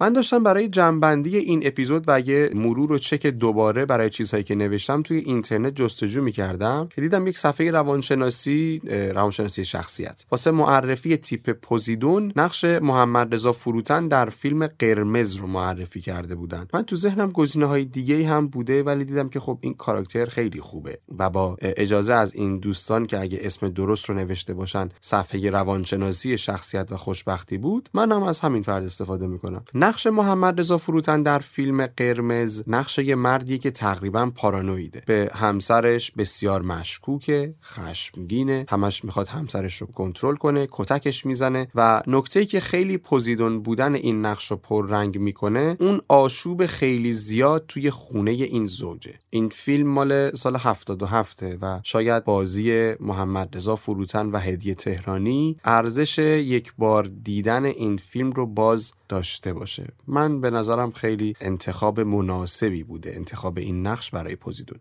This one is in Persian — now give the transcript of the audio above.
من داشتم برای جنبندی این اپیزود و یه مرور و چک دوباره برای چیزهایی که نوشتم توی اینترنت جستجو می‌کردم که دیدم یک صفحه روانشناسی روانشناسی شخصیت. واسه معرفی تیپ پوزیدون نقش محمد رضا فروتن در فیلم قرمز رو معرفی کرده بودن. من تو ذهنم گزینه های دیگه هم بوده ولی دیدم که خب این کاراکتر خیلی خوبه و با اجازه از این دوستان که اگه اسم درست رو نوشته باشن صفحه روانشناسی شخصیت و خوشبختی بود من هم از همین فرد استفاده می‌کنم. نقش محمد رضا فروتن در فیلم قرمز نقش یه مردی که تقریبا پارانویده. به همسرش بسیار مشکوکه خشمگینه همش می‌خواد همسرش رو کنترل کنه کتکش می‌زنه و نکته که خیلی پوزیدون بودن این نقش رو پررنگ می‌کنه اون آشوب خیلی زیاد توی خونه این زوجه. این فیلم مال سال 77 و شاید بازی محمد رضا فروتن و هدیه تهرانی ارزش یک بار دیدن این فیلم رو باز داشته باشه. من به نظرم خیلی انتخاب مناسبی بوده انتخاب این نقش برای پوزیدون.